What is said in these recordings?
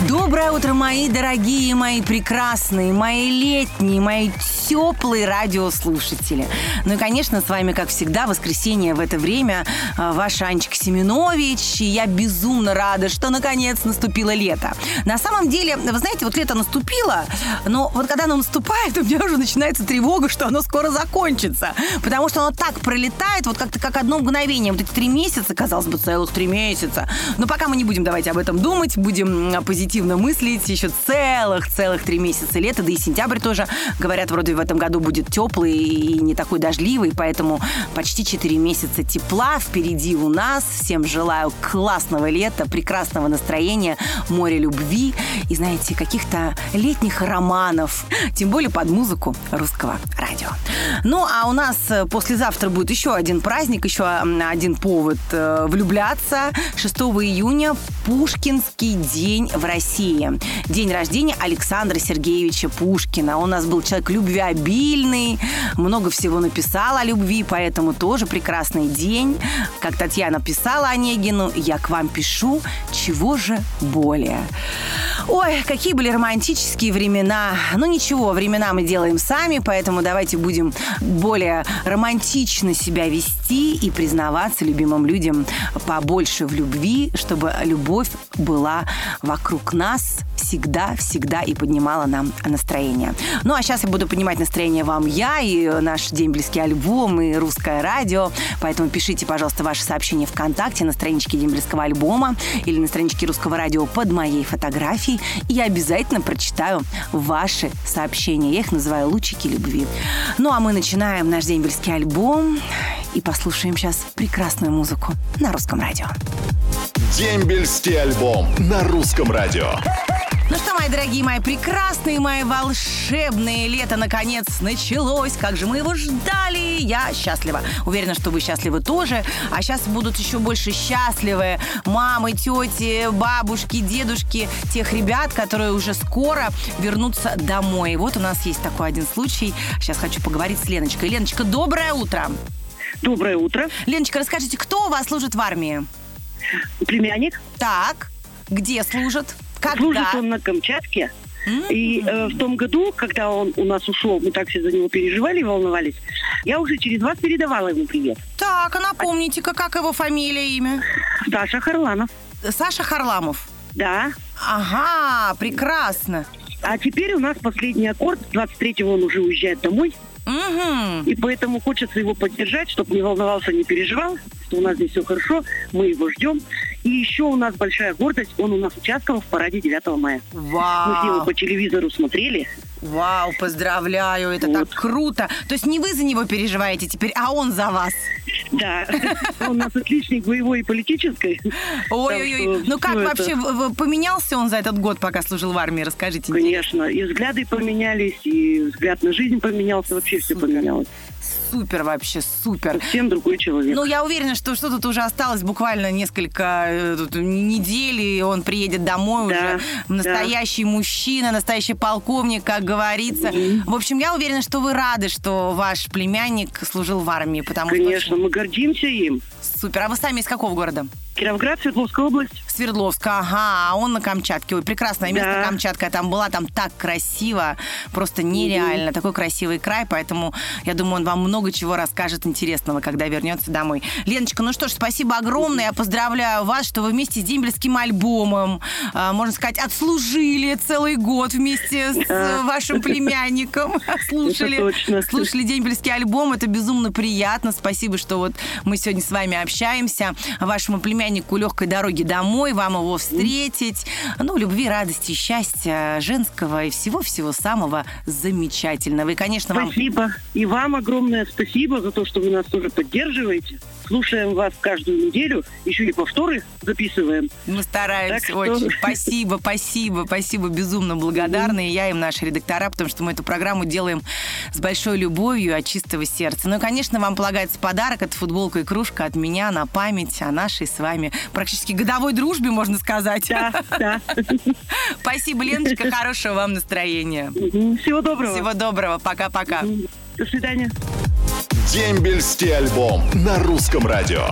Доброе утро, мои дорогие, мои прекрасные, мои летние, мои теплые радиослушатели. Ну и, конечно, с вами, как всегда, воскресенье в это время э, ваш Анчик Семенович. И я безумно рада, что наконец наступило лето. На самом деле, вы знаете, вот лето наступило, но вот когда оно наступает, у меня уже начинается тревога, что оно скоро закончится. Потому что оно так пролетает, вот как-то как одно мгновение. Вот эти три месяца, казалось бы, целых три месяца. Но пока мы не будем давайте об этом думать, будем позитивно мыслить. Еще целых-целых три месяца лета, да и сентябрь тоже, говорят, вроде в этом году будет теплый и не такой дождливый, поэтому почти 4 месяца тепла впереди у нас. Всем желаю классного лета, прекрасного настроения, моря любви и, знаете, каких-то летних романов, тем более под музыку русского радио. Ну, а у нас послезавтра будет еще один праздник, еще один повод э, влюбляться. 6 июня Пушкинский день в России. День рождения Александра Сергеевича Пушкина. Он у нас был человек любвеобильный, много всего написал о любви, поэтому тоже прекрасный день. Как Татьяна писала Онегину, я к вам пишу, чего же более. Ой, какие были романтические времена. Ну ничего, времена мы делаем сами, поэтому давайте будем более романтично себя вести и признаваться любимым людям побольше в любви, чтобы любовь была вокруг нас всегда, всегда и поднимала нам настроение. Ну, а сейчас я буду поднимать настроение вам я и наш Дембельский альбом, и русское радио. Поэтому пишите, пожалуйста, ваши сообщения ВКонтакте на страничке Дембельского альбома или на страничке русского радио под моей фотографией. И я обязательно прочитаю ваши сообщения. Я их называю «Лучики любви». Ну, а мы начинаем наш Дембельский альбом и послушаем сейчас прекрасную музыку на русском радио. Дембельский альбом на русском радио. Ну что, мои дорогие, мои прекрасные, мои волшебные, лето наконец началось. Как же мы его ждали. Я счастлива. Уверена, что вы счастливы тоже. А сейчас будут еще больше счастливы мамы, тети, бабушки, дедушки, тех ребят, которые уже скоро вернутся домой. Вот у нас есть такой один случай. Сейчас хочу поговорить с Леночкой. Леночка, доброе утро. Доброе утро. Леночка, расскажите, кто у вас служит в армии? Племянник. Так, где служит? Когда? Служит он на Камчатке. И э, в том году, когда он у нас ушел, мы так все за него переживали и волновались, я уже через вас передавала ему привет. Так, а напомните-ка, как его фамилия, имя? Саша Харланов. Саша Харламов. Да. Ага, прекрасно. А теперь у нас последний аккорд. 23-го он уже уезжает домой. Угу. И поэтому хочется его поддержать, чтобы не волновался, не переживал, что у нас здесь все хорошо, мы его ждем. И еще у нас большая гордость, он у нас участвовал в параде 9 мая. Мы с ним Вау, по телевизору смотрели. вау, поздравляю, это Вот. так круто. То есть не вы за него переживаете теперь, а он за вас. Да, он у нас отличник боевой и политической. Ой-ой-ой, ну как вообще, поменялся он за этот год, пока служил в армии? Расскажите. Конечно, и взгляды поменялись, и взгляд на жизнь поменялся, вообще все поменялось. Супер вообще, супер. Совсем другой человек. Ну, я уверена, что что тут уже осталось буквально несколько э, тут, недель, и он приедет домой Да, уже настоящий мужчина, настоящий полковник, как говорится. В общем, я уверена, что вы рады, что ваш племянник служил в армии, потому Конечно, что мы гордимся им. супер. А вы сами из какого города? Кировград, Свердловская область. Свердловска, ага, а он на Камчатке. Ой, прекрасное место Да. Камчатка. Я там была, там так красиво, просто нереально. Такой красивый край, поэтому я думаю, он вам много чего расскажет интересного, когда вернется домой. Леночка, ну что ж, спасибо огромное. Я поздравляю вас, что вы вместе с дембельским альбомом, а, можно сказать, отслужили целый год вместе с вашим племянником. Слушали, слушали дембельский альбом. Это безумно приятно. Спасибо, что вот мы сегодня с вами общаемся. Вашему племяннику легкой дороги домой, вам его встретить. Ну, любви, радости, счастья, женского и всего-всего самого замечательного. И, конечно, вам Спасибо. И вам огромное спасибо за то, что вы нас тоже поддерживаете. Слушаем вас каждую неделю. Еще и повторы записываем. Мы стараемся так очень. Что... Спасибо, спасибо, спасибо. Безумно благодарны. И я, и наши редактора, потому что мы эту программу делаем с большой любовью от чистого сердца. Ну и, конечно, вам полагается подарок. Это футболка и кружка от меня на память о нашей с вами практически годовой дружбе, можно сказать. Да, да. Спасибо, Леночка. Хорошего вам настроения. Всего доброго. Всего доброго. Пока-пока. До свидания. Дембельский альбом на русском радио.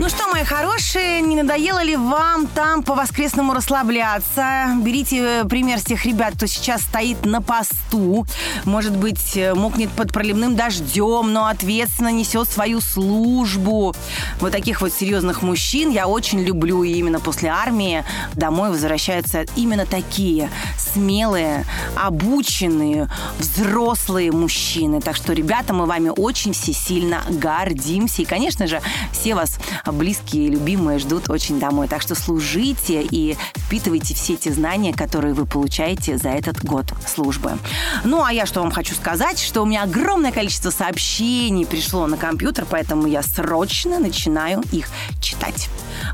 Ну что, мои хорошие, не надоело ли вам там по-воскресному расслабляться? Берите э, пример с тех ребят, кто сейчас стоит на посту. Может быть, э, мокнет под проливным дождем, но ответственно несет свою службу. Вот таких вот серьезных мужчин я очень люблю. И именно после армии домой возвращаются именно такие смелые, обученные, взрослые мужчины. Так что, ребята, мы вами очень все сильно гордимся. И, конечно же, все вас близкие и любимые ждут очень домой. Так что служите и впитывайте все эти знания, которые вы получаете за этот год службы. Ну, а я что вам хочу сказать, что у меня огромное количество сообщений пришло на компьютер, поэтому я срочно начинаю их читать.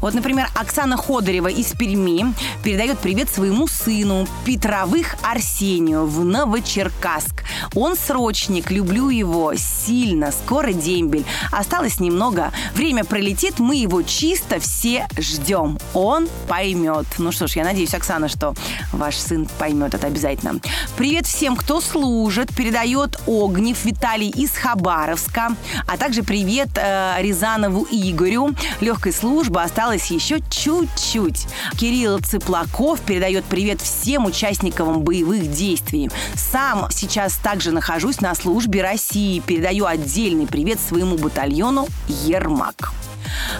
Вот, например, Оксана Ходорева из Перми передает привет своему сыну Петровых Арсению в Новочеркасск. Он срочник, люблю его сильно, скоро дембель. Осталось немного, время пролетит, мы его чисто все ждем. Он поймет. Ну что ж, я надеюсь, Оксана, что ваш сын поймет это обязательно. Привет всем, кто служит, передает Огнев Виталий из Хабаровска, а также привет э, Рязанову Игорю. Легкой службы осталось еще чуть-чуть. Кирилл Цыплаков передает привет всем участникам боевых действий. Сам сейчас также нахожусь на службе России. Передаю отдельный привет своему батальону «Ермак».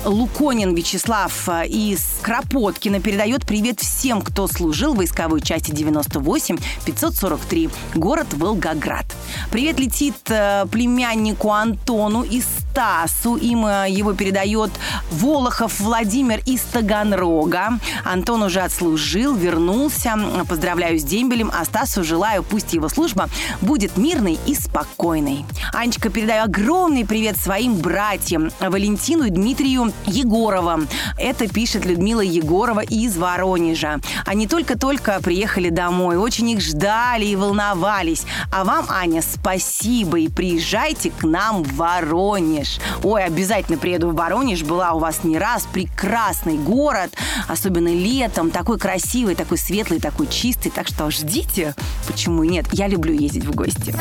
Луконин Вячеслав э, из Кропоткина передает привет всем, кто служил в войсковой части 98 543, город Волгоград. Привет летит э, племяннику Антону из Стасу. Им э, его передает Волохов Владимир из Таганрога. Антон уже отслужил, вернулся. Поздравляю с дембелем, а Стасу желаю, пусть его служба будет мирной и спокойной. Анечка, передаю огромный привет своим братьям Валентину и Дмитрию Егоровым. Это пишет Людмила Егорова из Воронежа. Они только-только приехали домой, очень их ждали и волновались. А вам, Аня, спасибо и приезжайте к нам в Воронеж. Ой, обязательно приеду в Воронеж, была у вас не раз. Прекрасный город, особенно летом, такой красивый, такой светлый, такой чистый. Так что ждите, почему и нет. Я люблю ездить в гости.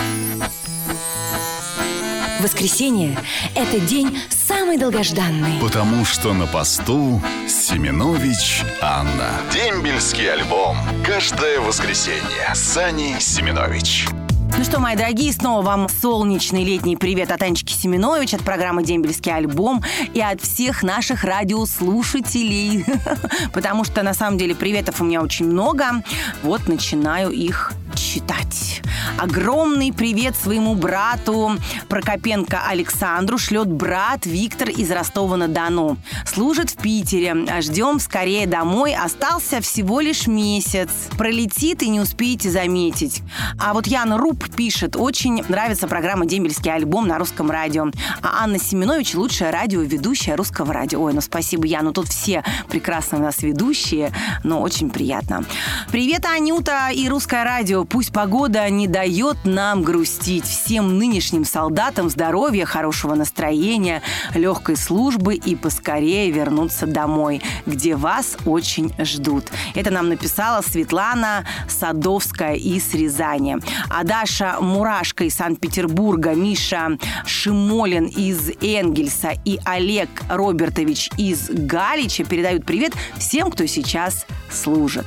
Воскресенье – это день самый долгожданный. Потому что на посту Семенович Анна. Дембельский альбом. Каждое воскресенье. Сани Семенович. Ну что, мои дорогие, снова вам солнечный летний привет от Анечки Семенович, от программы «Дембельский альбом» и от всех наших радиослушателей. Потому что, на самом деле, приветов у меня очень много. Вот начинаю их читать. Огромный привет своему брату Прокопенко Александру шлет брат Виктор из Ростова-на-Дону. Служит в Питере. Ждем скорее домой. Остался всего лишь месяц. Пролетит и не успеете заметить. А вот Яна Руб пишет. Очень нравится программа «Дембельский альбом» на русском радио. А Анна Семенович лучшая радиоведущая русского радио. Ой, ну спасибо, Яна. Тут все прекрасно у нас ведущие. Но очень приятно. Привет, Анюта и русское радио. Пусть погода не дает нам грустить. Всем нынешним солдатам здоровья, хорошего настроения, легкой службы и поскорее вернуться домой, где вас очень ждут. Это нам написала Светлана Садовская из Рязани. А Даша Мурашка из Санкт-Петербурга, Миша Шимолин из Энгельса и Олег Робертович из Галича передают привет всем, кто сейчас служит.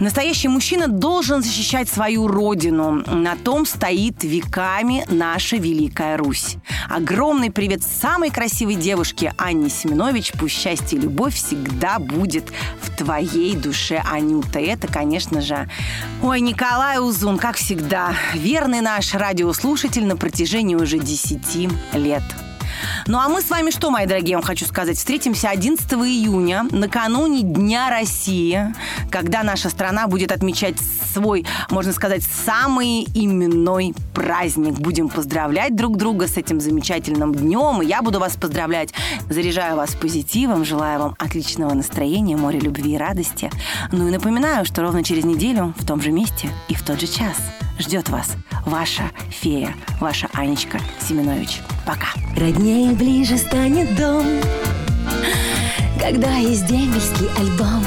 Настоящий мужчина должен защищать свою родину. На том стоит веками наша Великая Русь. Огромный привет самой красивой девушке Анне Семенович. Пусть счастье и любовь всегда будет в твоей душе, Анюта. Это, конечно же... Ой, Николай Узун, как всегда, верный наш радиослушатель на протяжении уже 10 лет. Ну а мы с вами что, мои дорогие, я вам хочу сказать, встретимся 11 июня, накануне Дня России, когда наша страна будет отмечать свой, можно сказать, самый именной праздник. Будем поздравлять друг друга с этим замечательным днем, и я буду вас поздравлять. Заряжаю вас позитивом, желаю вам отличного настроения, море любви и радости. Ну и напоминаю, что ровно через неделю в том же месте и в тот же час ждет вас ваша фея, ваша Анечка Семенович. Пока. Роднее ближе станет дом, когда есть дембельский альбом.